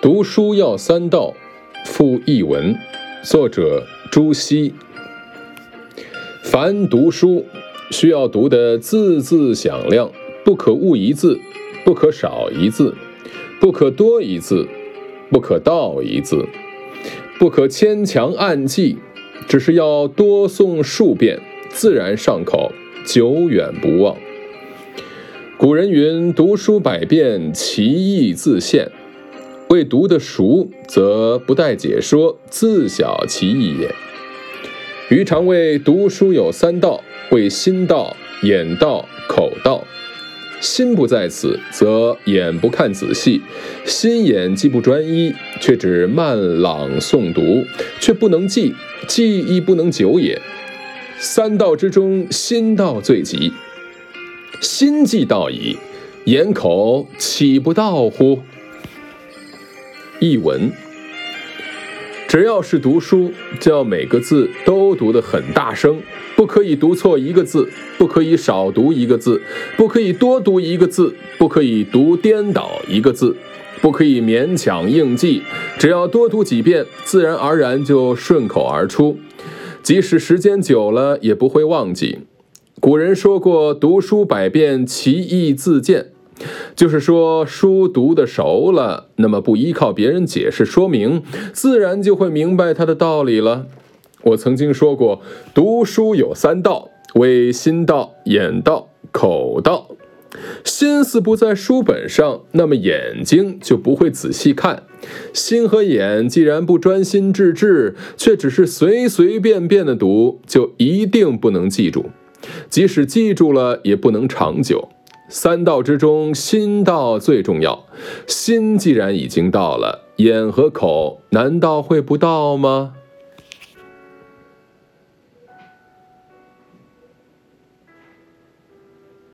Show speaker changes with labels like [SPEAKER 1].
[SPEAKER 1] 读书要三到，附译文，作者朱熹。凡读书，需要读得字字响亮，不可误一字，不可少一字，不可多一字，不可倒一字，不可牵强暗记，只是要多诵数遍，自然上口，久远不忘。古人云：“读书百遍，其义自现。”未读得熟，则不待解说，自晓其意也。余常谓读书有三到：谓心到、眼到、口到。心不在此，则眼不看仔细；心眼既不专一，却只慢朗诵读，却不能记，记亦不能久也。三到之中，心到最急。心既到矣，眼口岂不到乎？译文：只要是读书，就要每个字都读得很大声，不可以读错一个字，不可以少读一个字，不可以多读一个字，不可以读颠倒一个字，不可以勉强硬记。只要多读几遍，自然而然就顺口而出，即使时间久了，也不会忘记。古人说过：“读书百遍，其义自见。”就是说，书读得熟了，那么不依靠别人解释说明，自然就会明白它的道理了。我曾经说过，读书有三到：为心到、眼到、口到。心思不在书本上，那么眼睛就不会仔细看。心和眼既然不专心致志，却只是随随便便的读，就一定不能记住。即使记住了，也不能长久。三道之中，心道最重要。心既然已经到了，眼和口难道会不到吗？